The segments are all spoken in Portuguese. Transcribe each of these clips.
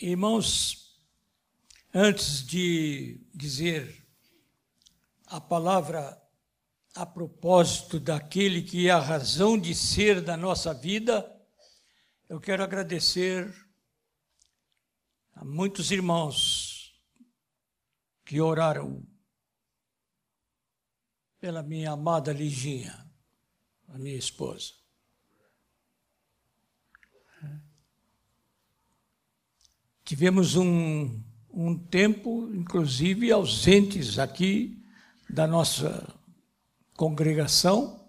Irmãos, antes de dizer a palavra a propósito daquele que é a razão de ser da nossa vida, eu quero agradecer a muitos irmãos que oraram pela minha amada Liginha, a minha esposa. Tivemos um, um tempo, inclusive, ausentes aqui da nossa congregação,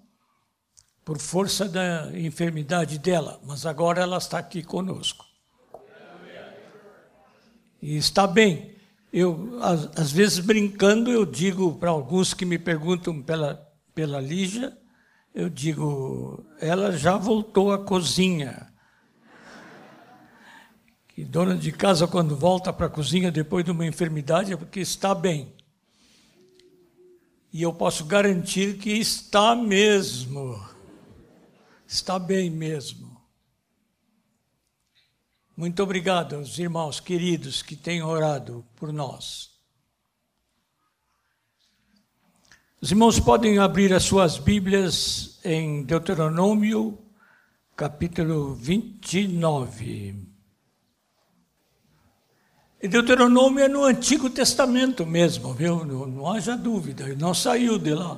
por força da enfermidade dela, mas agora ela está aqui conosco. E está bem. Eu, às, às vezes, brincando, eu digo para alguns que me perguntam pela, pela Lígia, eu digo, ela já voltou à cozinha. E dona de casa, quando volta para a cozinha depois de uma enfermidade, é porque está bem. E eu posso garantir que está mesmo. Está bem mesmo. Muito obrigado aos irmãos queridos que têm orado por nós. Os irmãos podem abrir as suas Bíblias em Deuteronômio, capítulo 29. E Deuteronômio é no Antigo Testamento mesmo, viu? Não, não haja dúvida, não saiu de lá.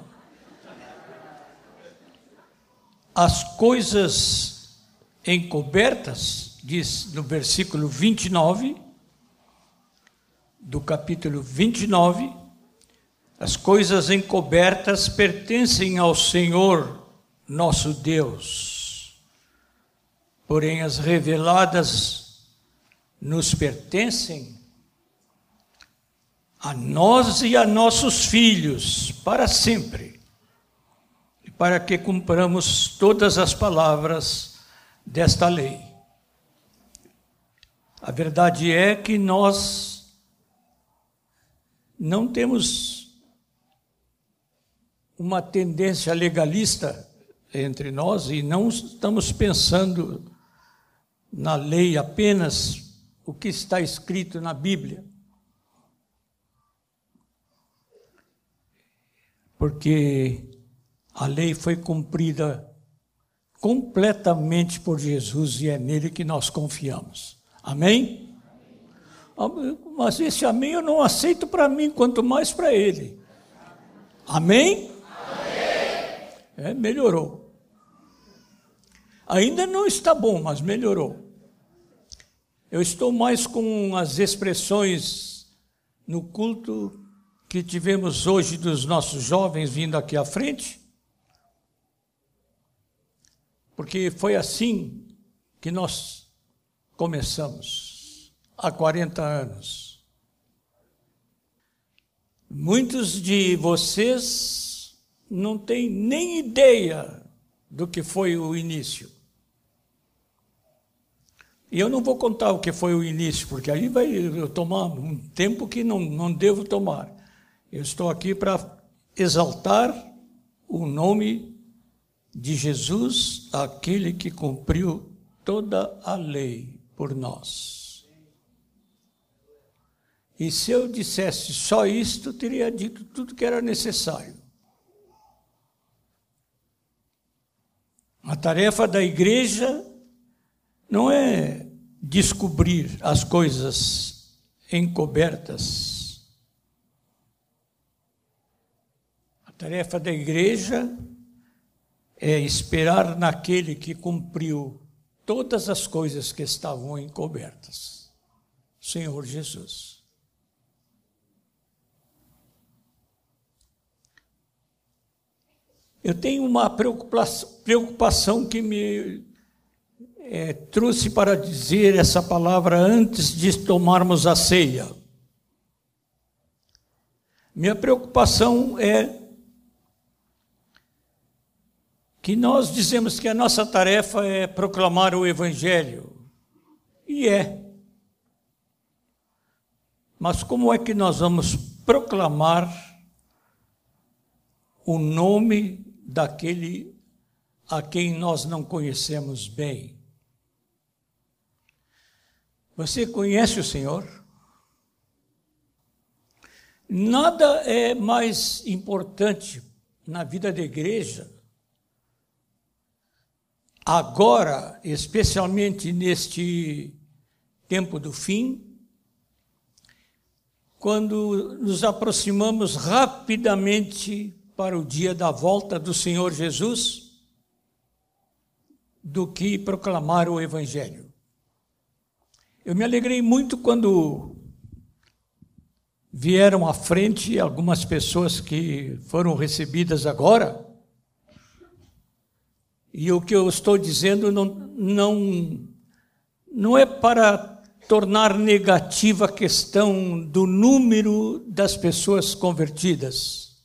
As coisas encobertas, diz no versículo 29, do capítulo 29, as coisas encobertas pertencem ao Senhor nosso Deus, porém as reveladas nos pertencem a nós e a nossos filhos para sempre, e para que cumpramos todas as palavras desta lei. A verdade é que nós não temos uma tendência legalista entre nós e não estamos pensando na lei apenas o que está escrito na Bíblia. Porque a lei foi cumprida completamente por Jesus e é nele que nós confiamos. Amém? Mas esse amém eu não aceito para mim, quanto mais para ele. Amém? amém? É, melhorou. Ainda não está bom, mas melhorou. Eu estou mais com as expressões no culto que tivemos hoje dos nossos jovens vindo aqui à frente, porque foi assim que nós começamos há 40 anos. Muitos de vocês não têm nem ideia do que foi o início. E eu não vou contar o que foi o início, porque aí vai eu tomar um tempo que não, não devo tomar. Eu estou aqui para exaltar o nome de Jesus, aquele que cumpriu toda a lei por nós. E se eu dissesse só isto, teria dito tudo que era necessário. A tarefa da igreja não é descobrir as coisas encobertas. A tarefa da igreja é esperar naquele que cumpriu todas as coisas que estavam encobertas, Senhor Jesus. Eu tenho uma preocupação que me é, trouxe para dizer essa palavra antes de tomarmos a ceia. Minha preocupação é que nós dizemos que a nossa tarefa é proclamar o Evangelho. E é. Mas como é que nós vamos proclamar o nome daquele a quem nós não conhecemos bem? Você conhece o Senhor? Nada é mais importante na vida da igreja, agora, especialmente neste tempo do fim, quando nos aproximamos rapidamente para o dia da volta do Senhor Jesus, do que proclamar o Evangelho. Eu me alegrei muito quando vieram à frente algumas pessoas que foram recebidas agora. E o que eu estou dizendo não, não, não é para tornar negativa a questão do número das pessoas convertidas.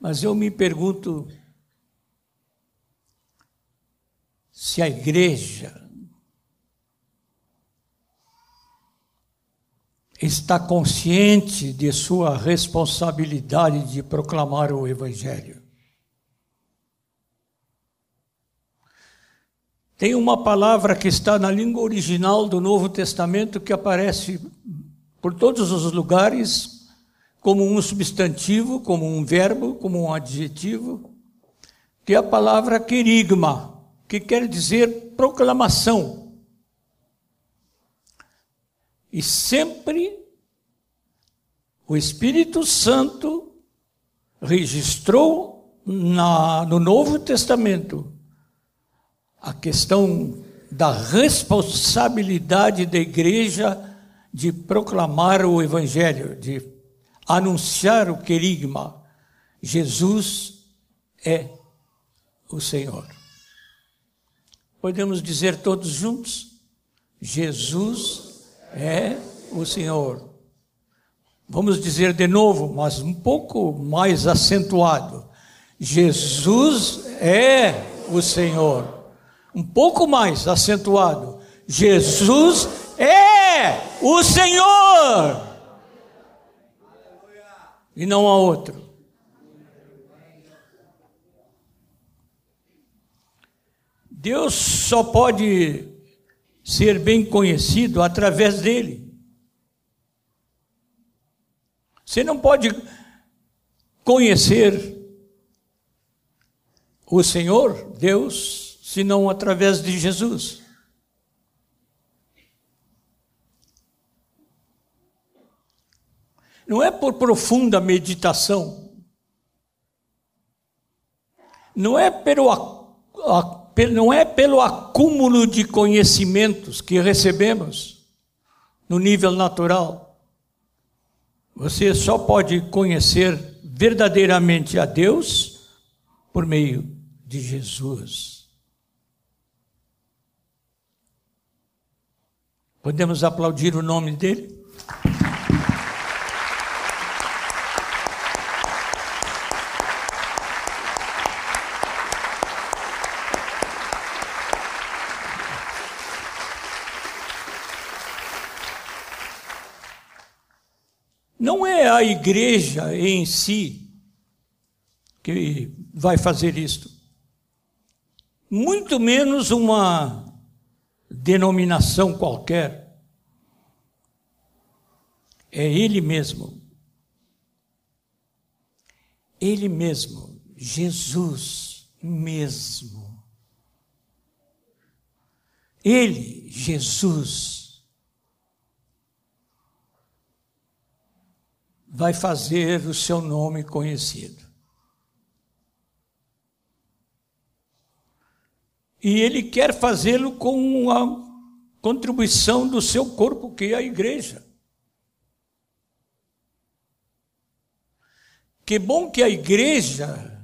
Mas eu me pergunto se a igreja está consciente de sua responsabilidade de proclamar o Evangelho. Tem uma palavra que está na língua original do Novo Testamento que aparece por todos os lugares como um substantivo, como um verbo, como um adjetivo, que é a palavra querigma, que quer dizer proclamação. E sempre o Espírito Santo registrou na, no Novo Testamento a questão da responsabilidade da igreja de proclamar o Evangelho, de anunciar o querigma. Jesus é o Senhor. Podemos dizer todos juntos? Jesus é o Senhor. Vamos dizer de novo, mas um pouco mais acentuado. Jesus é o Senhor um pouco mais acentuado: Jesus é o Senhor. E não há outro. Deus só pode ser bem conhecido através dele. Você não pode conhecer o Senhor, Deus, senão através de Jesus. Não é por profunda meditação, não é pelo, não é pelo acúmulo de conhecimentos que recebemos no nível natural. Você só pode conhecer verdadeiramente a Deus por meio de Jesus. Podemos aplaudir o nome dele? Não é a igreja em si que vai fazer isto. Muito menos uma denominação qualquer. É Ele mesmo. Ele mesmo, Jesus mesmo. Ele, Jesus, vai fazer o seu nome conhecido. E ele quer fazê-lo com a contribuição do seu corpo, que é a igreja. Que bom que a igreja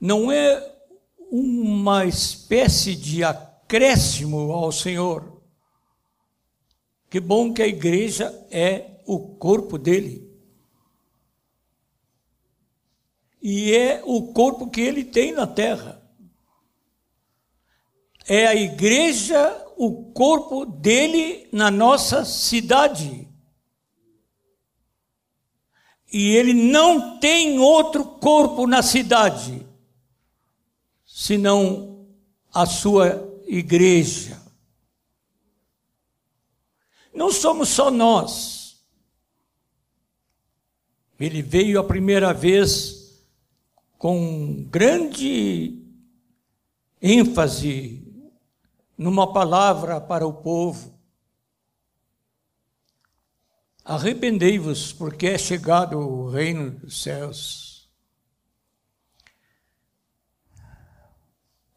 não é uma espécie de acréscimo ao Senhor. Que bom que a igreja é o corpo dele. E é o corpo que ele tem na terra é a igreja o corpo dele na nossa cidade. E ele não tem outro corpo na cidade, senão a sua igreja. Não somos só nós. Ele veio a primeira vez com grande ênfase numa palavra para o povo. Arrependei-vos, porque é chegado o reino dos céus.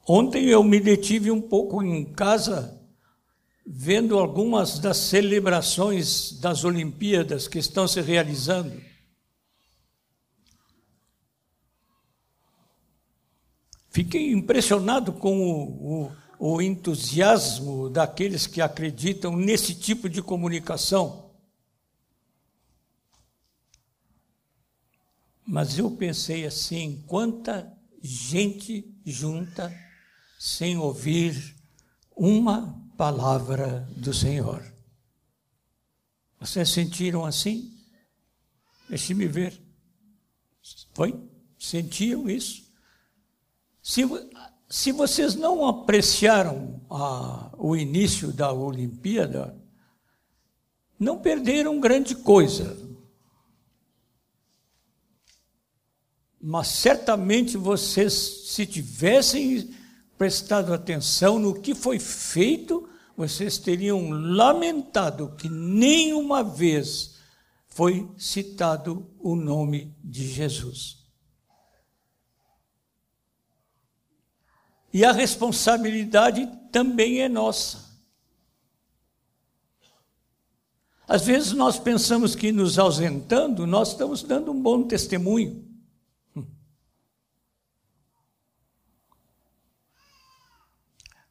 Ontem eu me detive um pouco em casa, vendo algumas das celebrações das Olimpíadas que estão se realizando. Fiquei impressionado com o, o, o entusiasmo daqueles que acreditam nesse tipo de comunicação. Mas eu pensei assim: quanta gente junta sem ouvir uma palavra do Senhor. Vocês sentiram assim? Deixe-me ver. Foi? Sentiam isso? Se, se vocês não apreciaram a, o início da Olimpíada, não perderam grande coisa. mas certamente vocês, se tivessem prestado atenção no que foi feito, vocês teriam lamentado que nenhuma vez foi citado o nome de Jesus. E a responsabilidade também é nossa. Às vezes nós pensamos que nos ausentando, nós estamos dando um bom testemunho.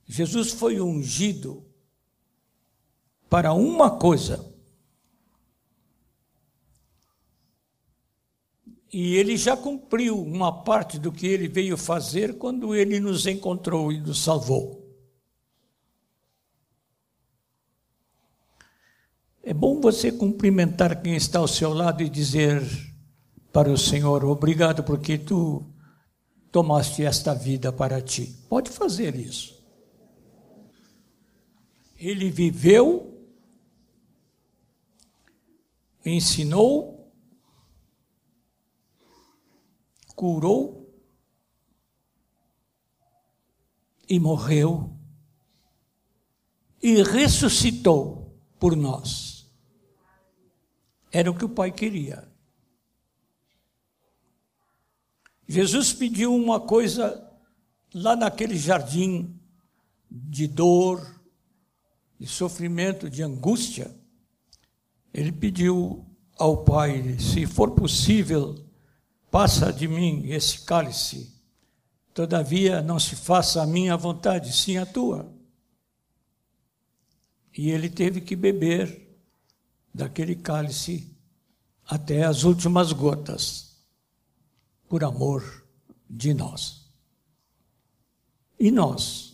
Jesus foi ungido para uma coisa. E ele já cumpriu uma parte do que ele veio fazer quando ele nos encontrou e nos salvou. É bom você cumprimentar quem está ao seu lado e dizer para o Senhor: Obrigado porque tu tomaste esta vida para ti. Pode fazer isso. Ele viveu, ensinou, curou e morreu e ressuscitou por nós. Era o que o Pai queria. Jesus pediu uma coisa lá naquele jardim de dor, de sofrimento, de angústia, ele pediu ao Pai: se for possível, passa de mim esse cálice. Todavia, não se faça a minha vontade, sim a tua. E ele teve que beber daquele cálice até as últimas gotas, por amor de nós. E nós?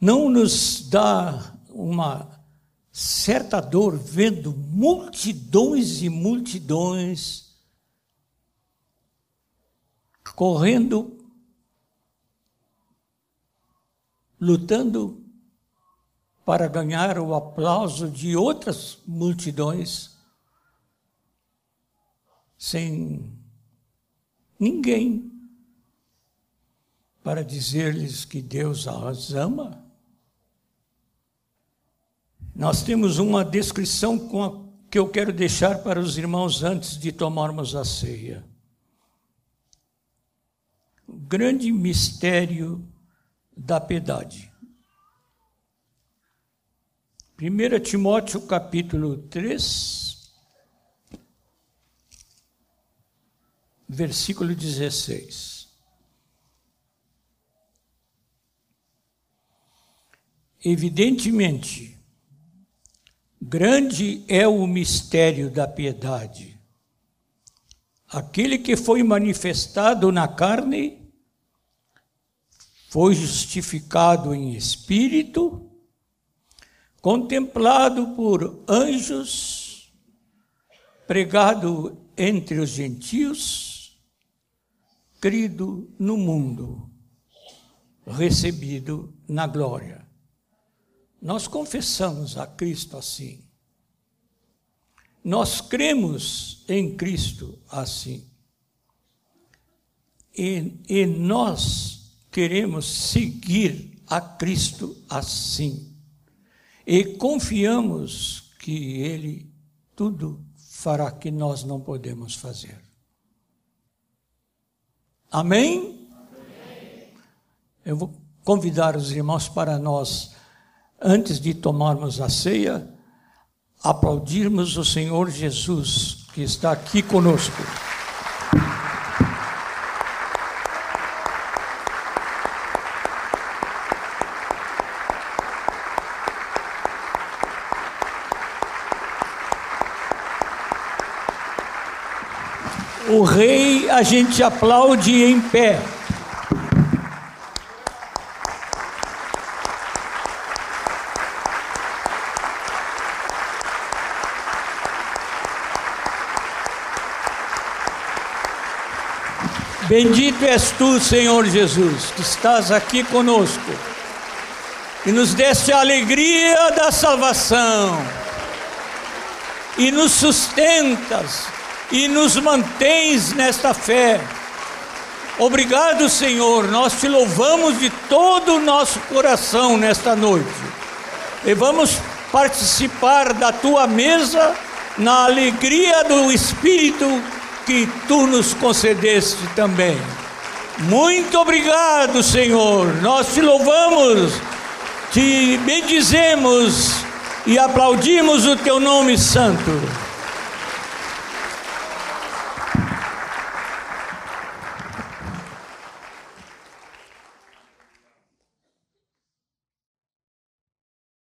não nos dá uma certa dor vendo multidões e multidões correndo, lutando para ganhar o aplauso de outras multidões, sem ninguém para dizer-lhes que Deus as ama? Nós temos uma descrição a, que eu quero deixar para os irmãos antes de tomarmos a ceia. O grande mistério da piedade. 1 Timóteo capítulo 3, versículo 16. Evidentemente, Grande é o mistério da piedade. Aquele que foi manifestado na carne foi justificado em espírito, contemplado por anjos, pregado entre os gentios, crido no mundo, recebido na glória. Nós confessamos a Cristo assim. Nós cremos em Cristo assim. E, e nós queremos seguir a Cristo assim. E confiamos que Ele tudo fará que nós não podemos fazer. Amém? Amém? Eu vou convidar os irmãos para nós, antes de tomarmos a ceia, aplaudirmos o Senhor Jesus, que está aqui conosco. O rei a gente aplaude em pé. Bendito és tu, Senhor Jesus, que estás aqui conosco e nos deste a alegria da salvação e nos sustentas e nos mantens nesta fé. Obrigado, Senhor, nós te louvamos de todo o nosso coração nesta noite e vamos participar da tua mesa na alegria do Espírito que tu nos concedeste também. Muito obrigado, Senhor. Nós te louvamos, te bendizemos e aplaudimos o teu nome santo.